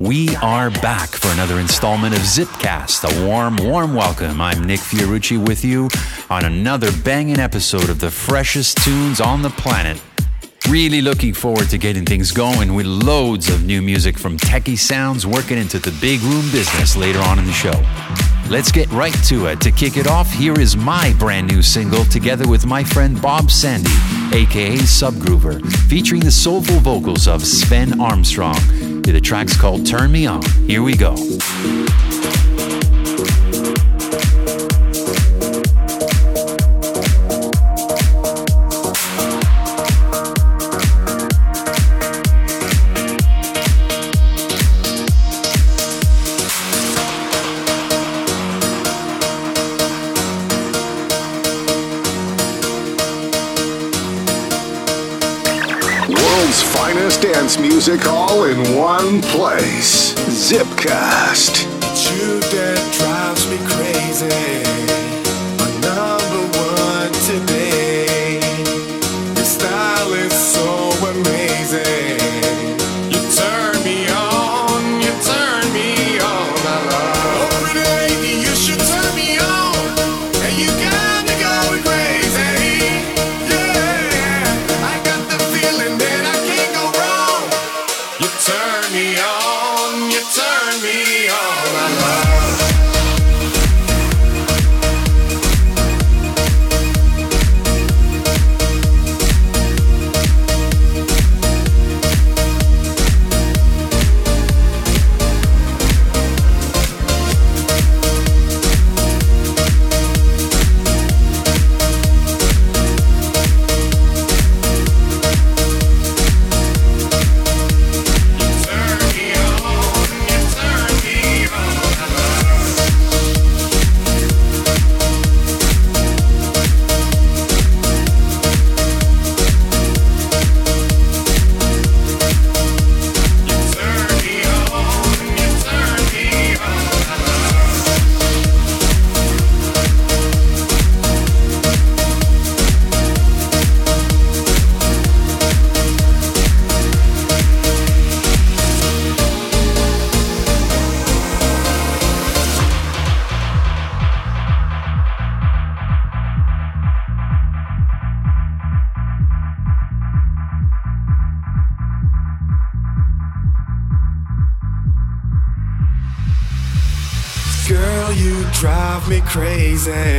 We are back for another installment of Zipcast. A warm, warm welcome. I'm Nick Fiorucci with you on another banging episode of the freshest tunes on the planet. Really looking forward to getting things going with loads of new music from techie sounds working into the big room business later on in the show. Let's get right to it. To kick it off, here is my brand new single together with my friend Bob Sandy, aka Subgroover, featuring the soulful vocals of Sven Armstrong. The track's called Turn Me On. Here we go. Music all in one place. Zipcast. It's you that drives me crazy. Crazy.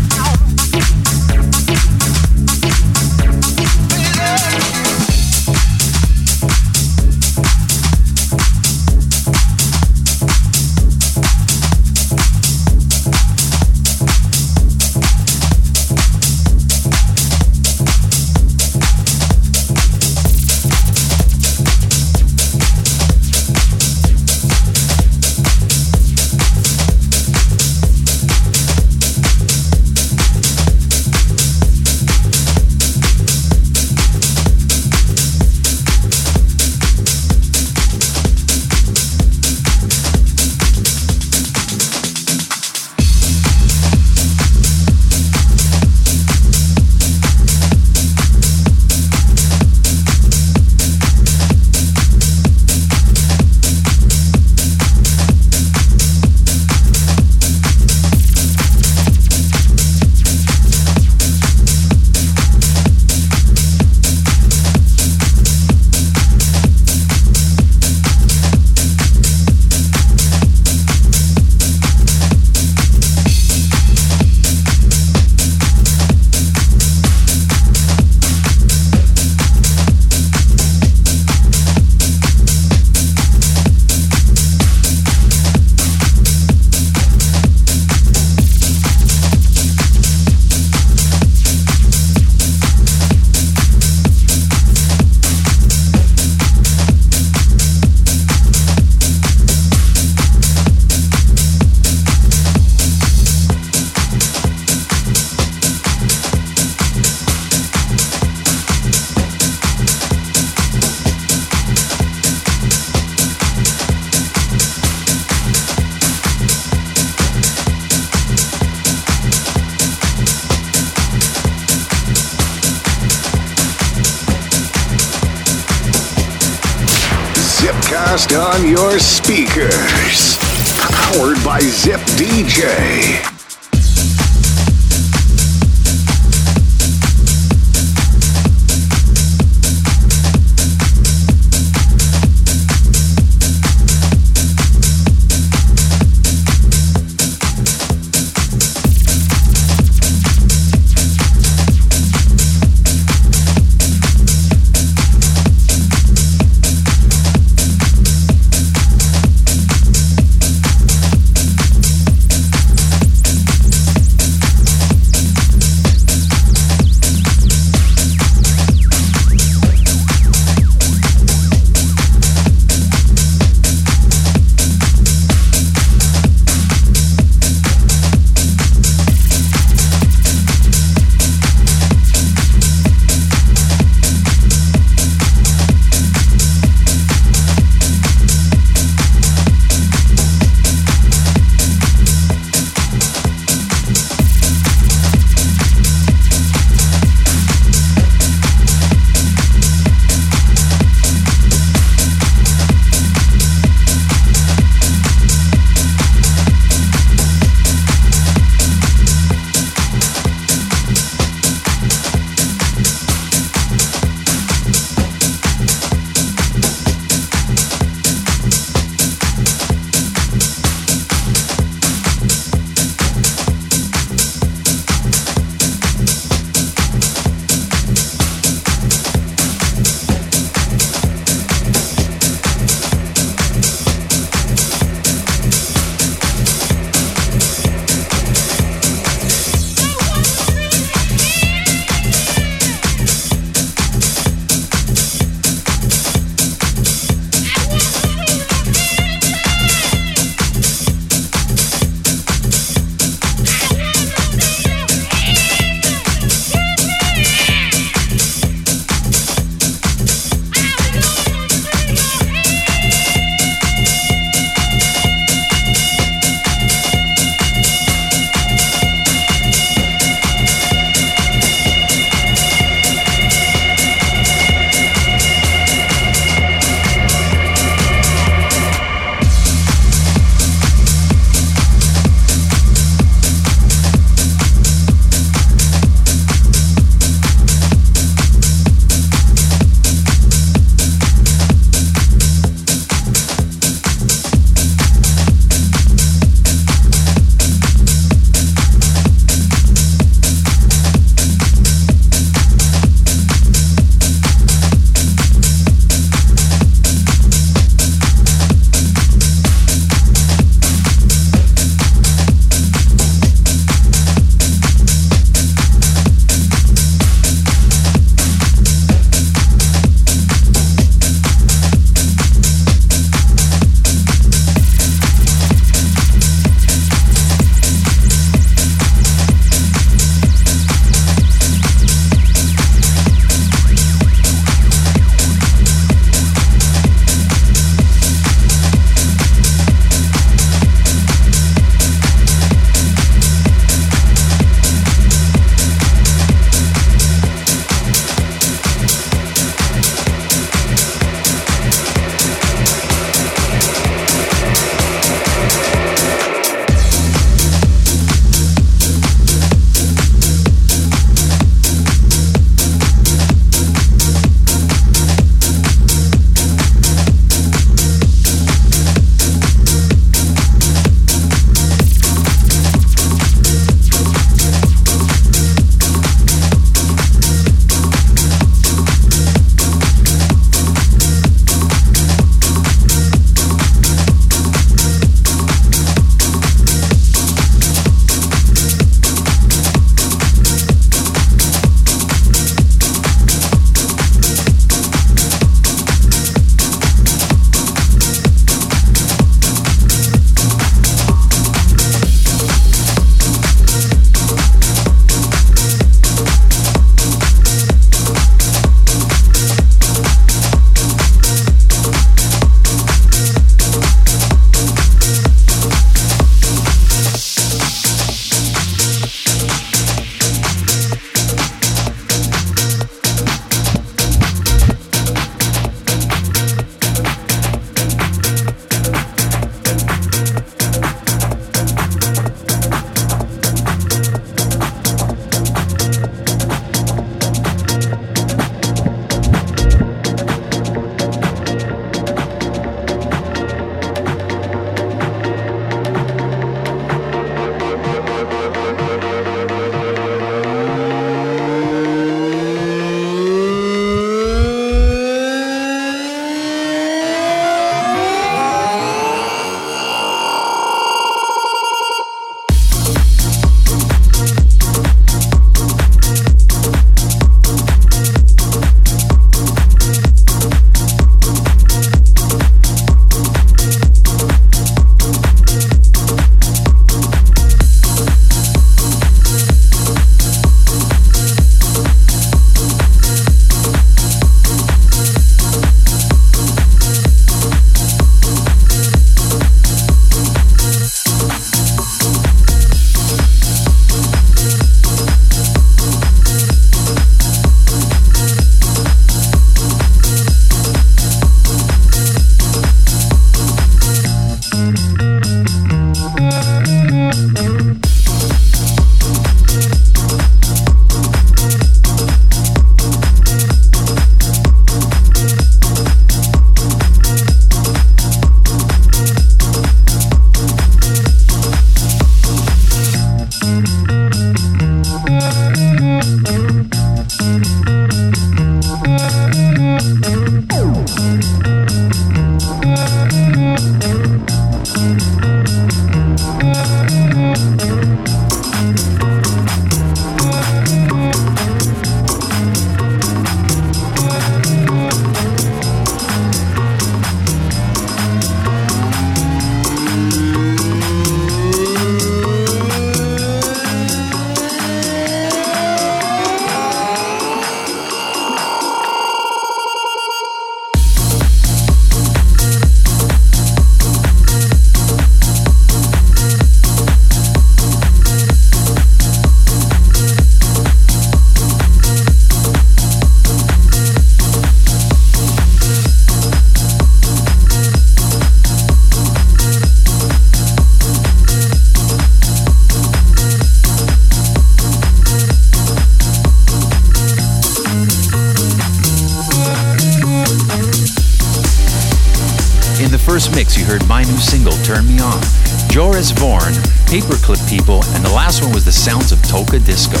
First mix, you heard my new single, Turn Me On, Joris Voorn, Paperclip People, and the last one was the sounds of Tocadisco.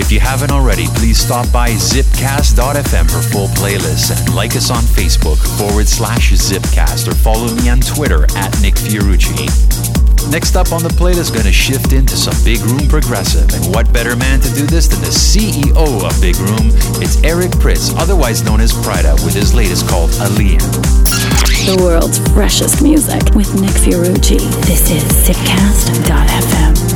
If you haven't already, please stop by zipcast.fm for full playlists and like us on Facebook forward slash zipcast or follow me on Twitter at Nick Fiorucci. Next up on the plate is going to shift into some Big Room Progressive, and what better man to do this than the CEO of Big Room? It's Eric Prydz, otherwise known as Pryda, with his latest called Alien. The world's freshest music with Nick Fiorucci. This is zipcast.fm.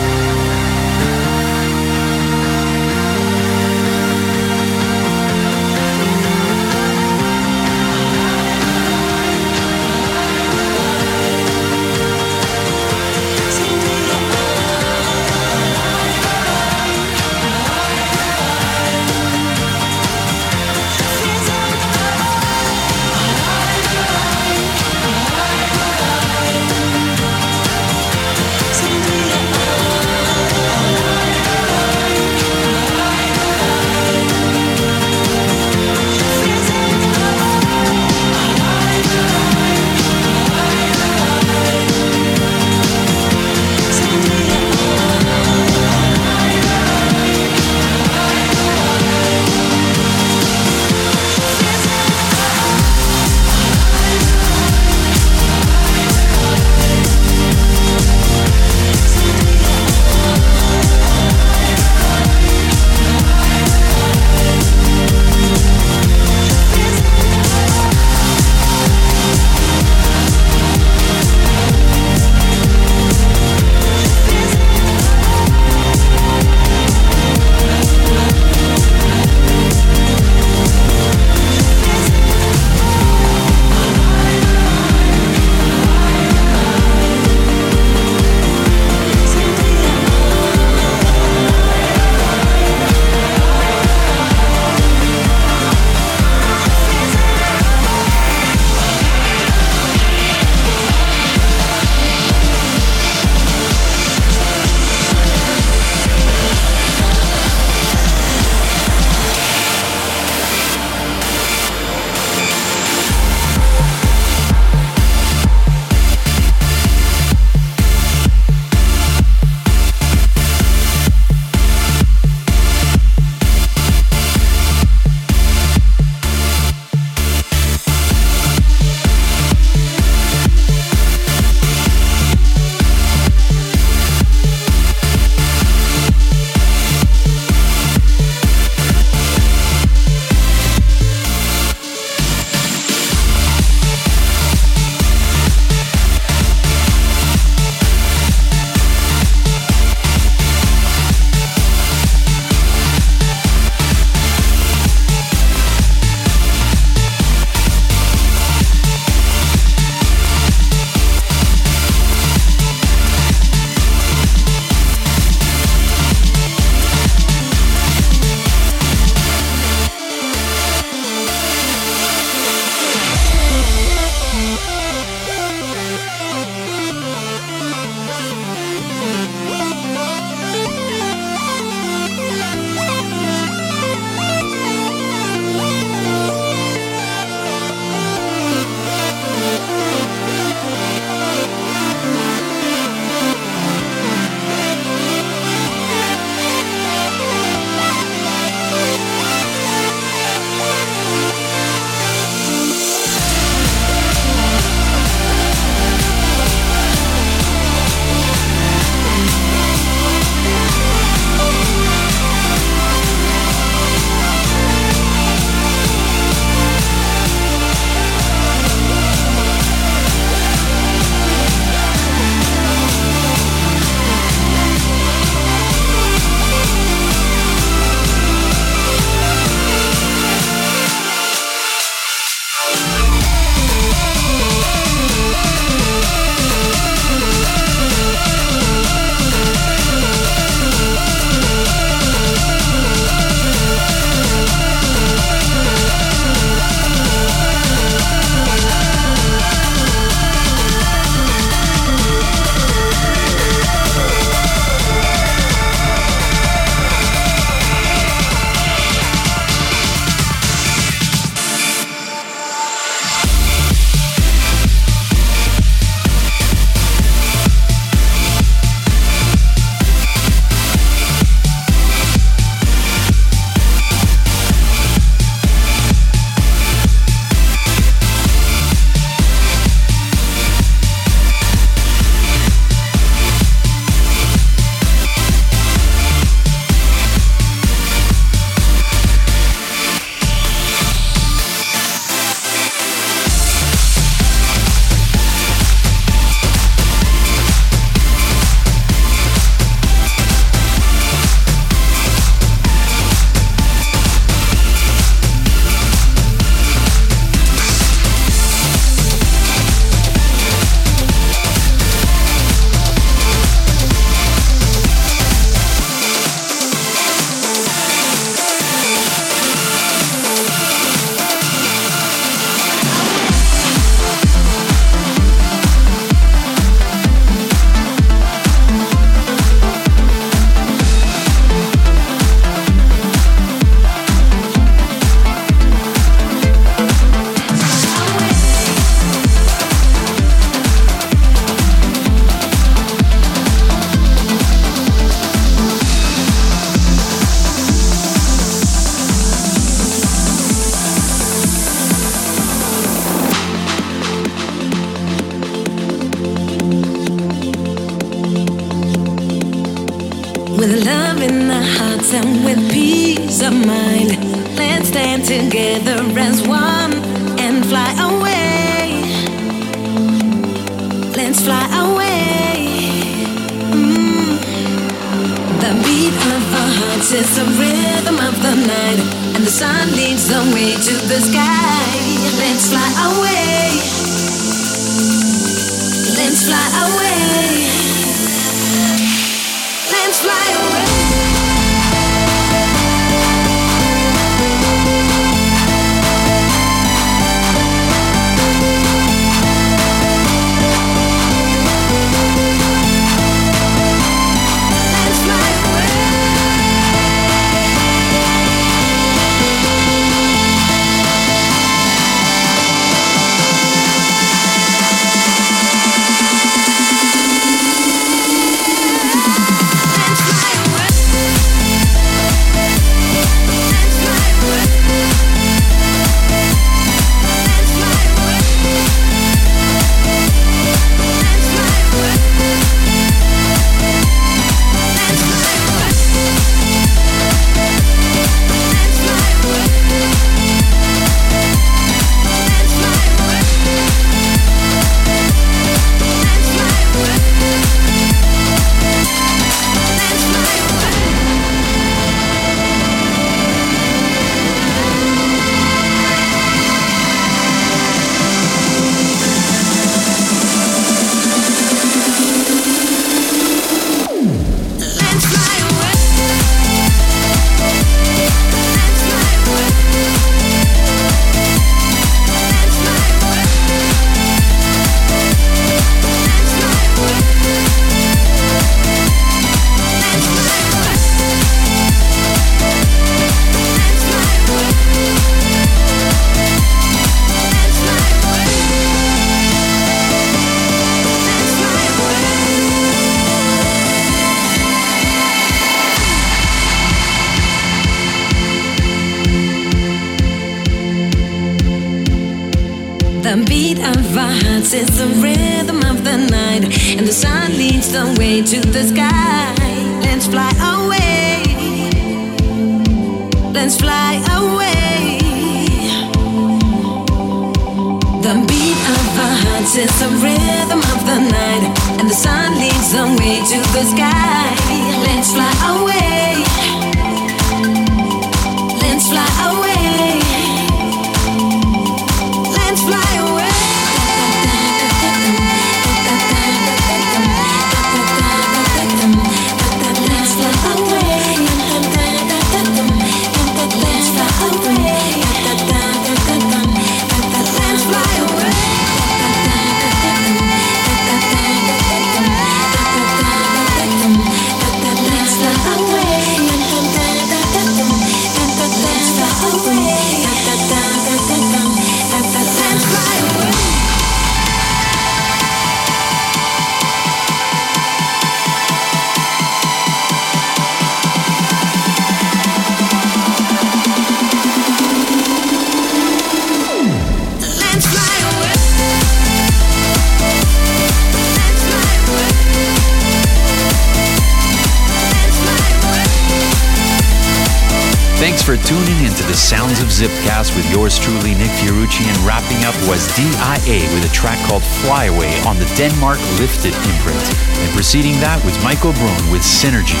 Zipcast with yours truly, Nick Fiorucci, and wrapping up was DIA with a track called Flyaway on the Denmark Lifted imprint, and preceding that was Michael Brune with Synergy.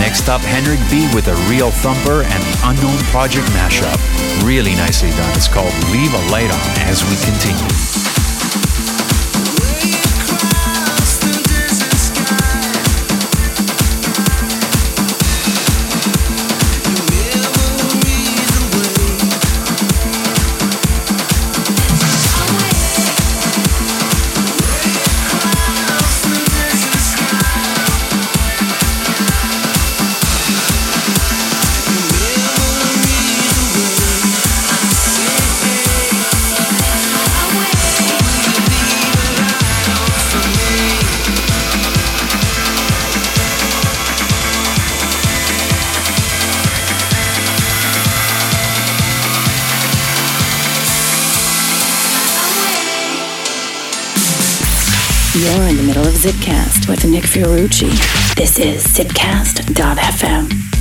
Next up, Henrik B with a real thumper and the Unknown Project mashup. Really nicely done. It's called Leave a Light On as we continue. Zipcast with Nick Fiorucci. This is zipcast.fm.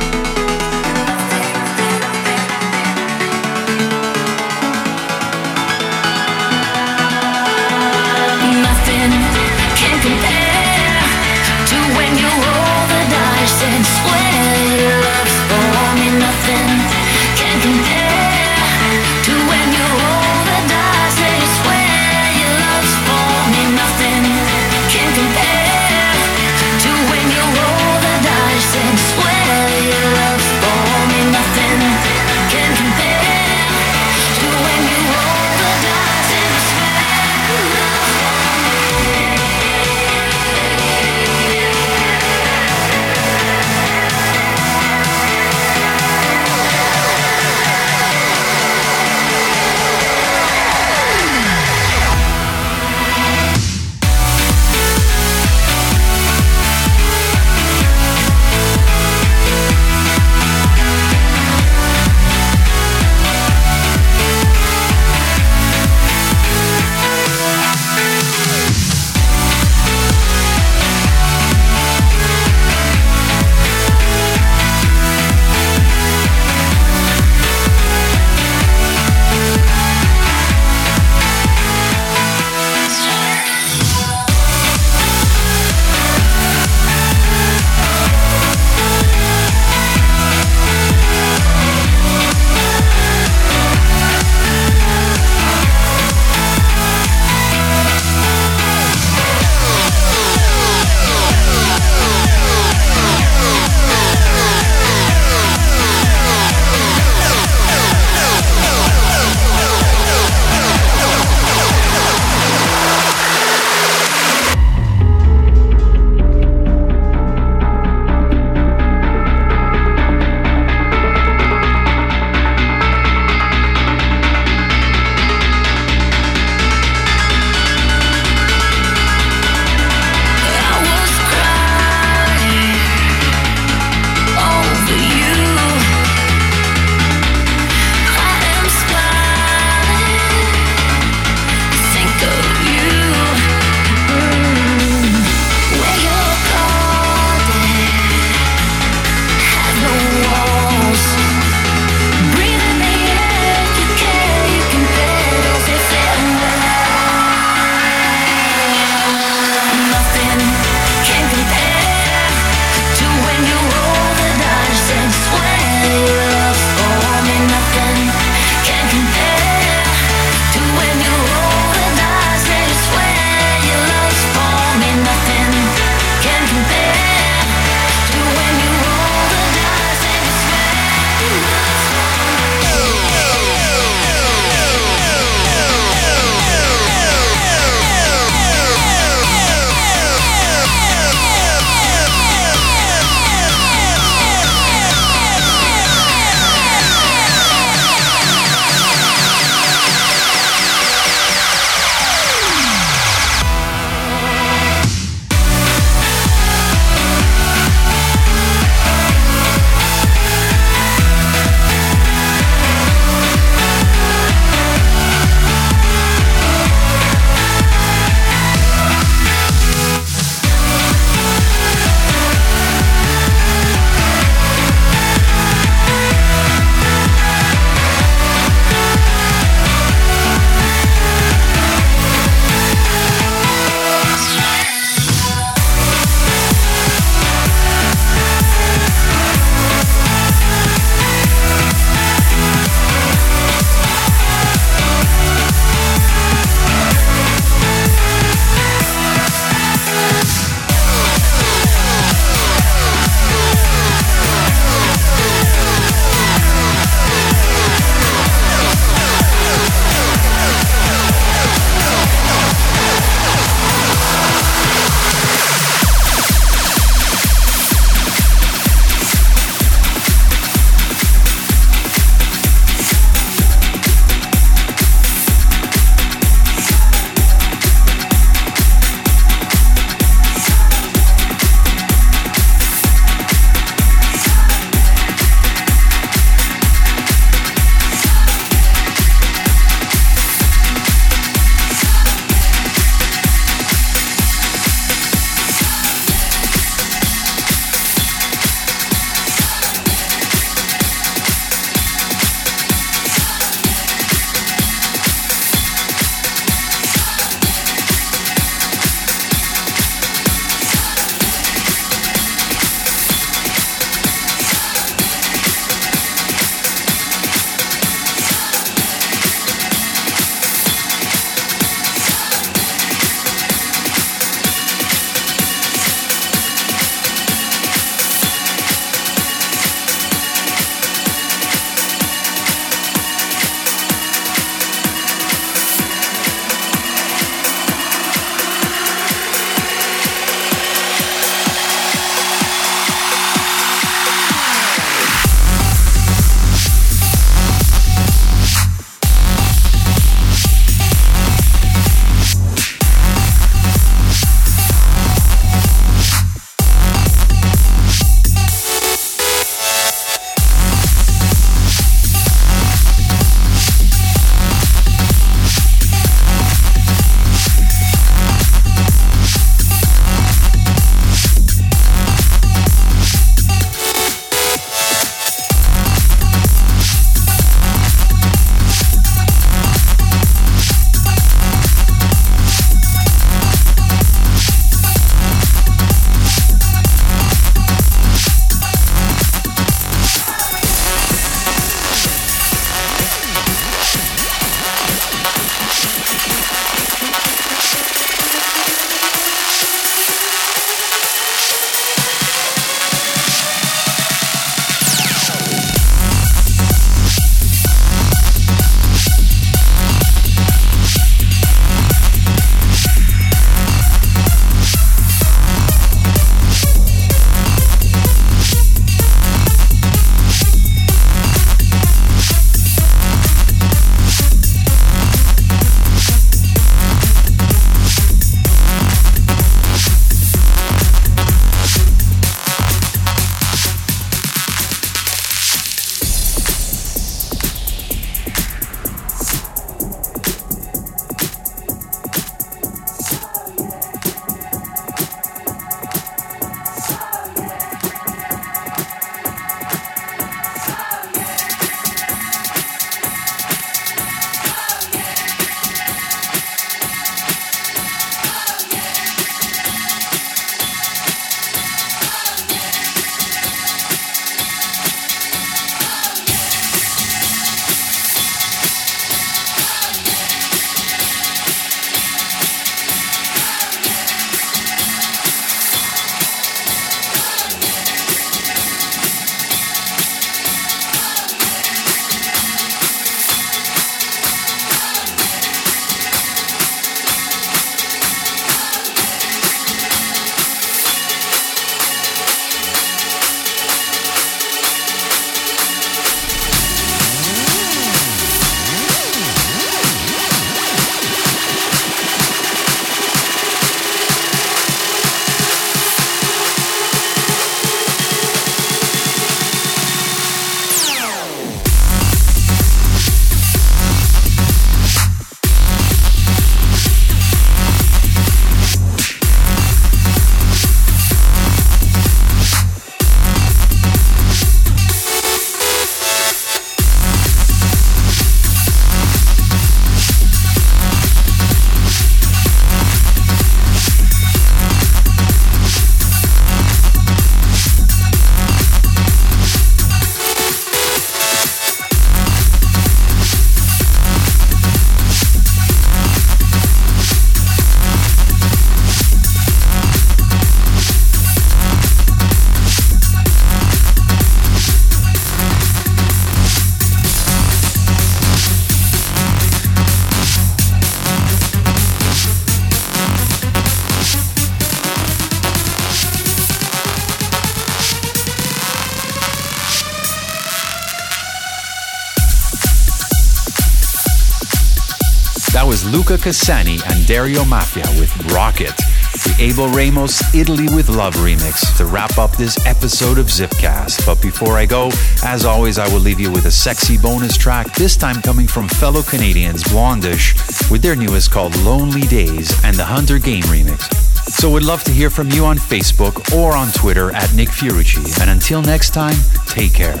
Luca Cassani and Dario Mafia with Rocket. The Abel Ramos Italy with Love remix to wrap up this episode of Zipcast. But before I go, as always, I will leave you with a sexy bonus track, this time coming from fellow Canadians Blondish with their newest called Lonely Days and the Hunter Game remix. So would love to hear from you on Facebook or on Twitter at Nick Fiorucci. And until next time, take care.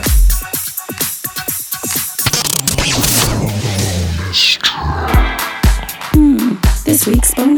Week's bonus